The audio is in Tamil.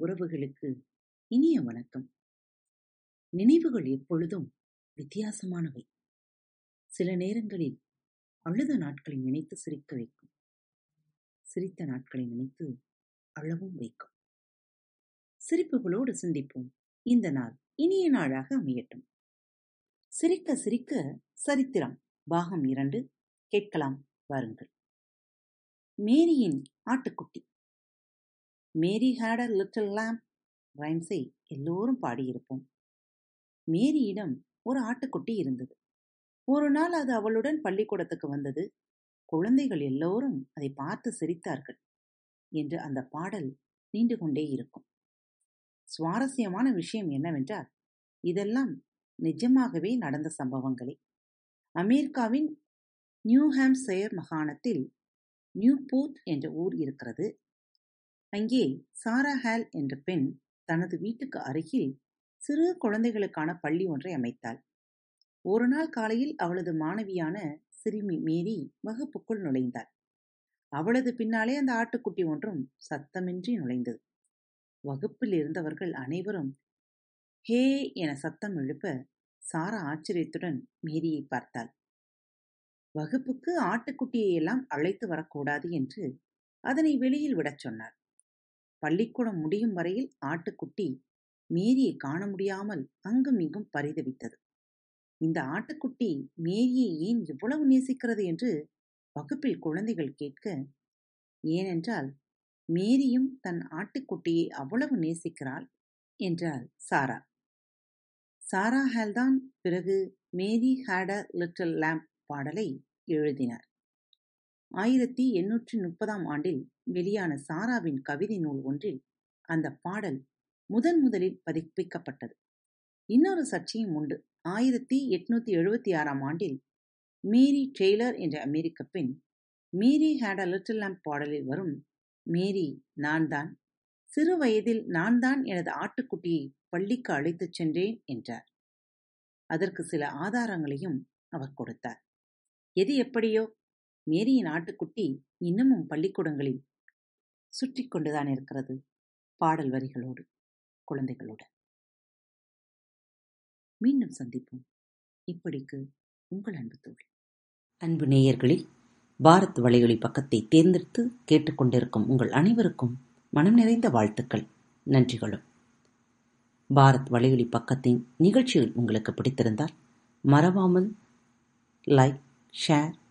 உறவுகளுக்கு இனிய வணக்கம். நினைவுகள் எப்பொழுதும் வித்தியாசமானவை. சில நேரங்களில் அழுத நாட்களை நினைத்து சிரிக்க வைக்கும். சிரித்த நாட்களை நினைத்து அழவும் வைக்கும். சிரிப்புகளோடு சிந்திப்போம். இந்த நாள் இனிய நாளாக அமையட்டும். சிரிக்க சிரிக்க சரித்திரம் பாகம் இரண்டு. கேட்கலாம் வாருங்கள். மேரியின் ஆட்டுக்குட்டி. Mary had a little lamb. ரைம்ஸை எல்லோரும் பாடியிருப்போம். மேரியிடம் ஒரு ஆட்டுக்குட்டி இருந்தது. ஒரு நாள் அது அவளுடன் பள்ளிக்கூடத்துக்கு வந்தது. குழந்தைகள் எல்லோரும் அதை பார்த்து சிரித்தார்கள் என்று அந்த பாடல் நீண்டு கொண்டே இருக்கும். சுவாரஸ்யமான விஷயம் என்னவென்றால் இதெல்லாம் நிஜமாகவே நடந்த சம்பவங்களே. அமெரிக்காவின் நியூ ஹாம்சயர் மாகாணத்தில் நியூபோர்ட் என்ற ஊர் இருக்கிறது. அங்கே சாரா ஹேல் என்ற பெண் தனது வீட்டுக்கு அருகில் சிறு குழந்தைகளுக்கான பள்ளி ஒன்றை அமைத்தாள். ஒரு நாள் காலையில் அவளது மாணவியான சிறுமி மேரி வகுப்புக்குள் நுழைந்தாள். அவளது பின்னாலே அந்த ஆட்டுக்குட்டி ஒன்றும் சத்தமின்றி நுழைந்தது. வகுப்பில் இருந்தவர்கள் அனைவரும் ஹே என சத்தம் எழுப்ப சாரா ஆச்சரியத்துடன் மேரியை பார்த்தாள். வகுப்புக்கு ஆட்டுக்குட்டியை எல்லாம் அழைத்து வரக்கூடாது என்று அதனை வெளியில் விடச் சொன்னார். பள்ளிக்கூடம் முடியும் வரையில் ஆட்டுக்குட்டி மேரியை காண முடியாமல் அங்கும் இங்கும் பரிதவித்தது. இந்த ஆட்டுக்குட்டி மேரியை ஏன் இவ்வளவு நேசிக்கிறது என்று வகுப்பில் குழந்தைகள் கேட்க ஏனென்றால் மேரியும் தன் ஆட்டுக்குட்டியை அவ்வளவு நேசிக்கிறாள் என்றாள் சாரா. சாரா ஹேல்தான் பிறகு Mary had a little lamb பாடலை எழுதினார். ஆயிரத்தி எண்ணூற்றி முப்பதாம் ஆண்டில் வெளியான சாராவின் கவிதை நூல் ஒன்றில் அந்த பாடல் முதன் முதலில் பதிப்பிக்கப்பட்டது. இன்னொரு சர்ச்சையும் உண்டு. ஆயிரத்தி எட்நூத்தி எழுபத்தி ஆறாம் ஆண்டில் மேரி டெய்லர் என்ற அமெரிக்க பெண் Mary had a little lamb பாடலில் வரும் மேரி நான் தான் சிறு வயதில் நான் தான் எனது ஆட்டுக்குட்டியை பள்ளிக்கு அழைத்துச் சென்றேன் என்றார். அதற்கு சில ஆதாரங்களையும் அவர் கொடுத்தார். எது எப்படியோ மேரியின் ஆட்டுக்குட்டி இன்னமும் பள்ளிக்கூடங்களில் சுற்றி கொண்டுதான் இருக்கிறது பாடல் வரிகளோடு குழந்தைகளுடன் மீண்டும் சந்திப்போம். இப்படிக்கு உங்கள் அன்பு தோழி. அன்பு நேயர்களில் பாரத் வலையொலி பக்கத்தை தேர்ந்தெடுத்து கேட்டுக்கொண்டிருக்கும் உங்கள் அனைவருக்கும் மனம் நிறைந்த வாழ்த்துக்கள் நன்றிகளும். பாரத் வலையொலி பக்கத்தின் நிகழ்ச்சிகள் உங்களுக்கு பிடித்திருந்தால் மறவாமல் லைக் ஷேர்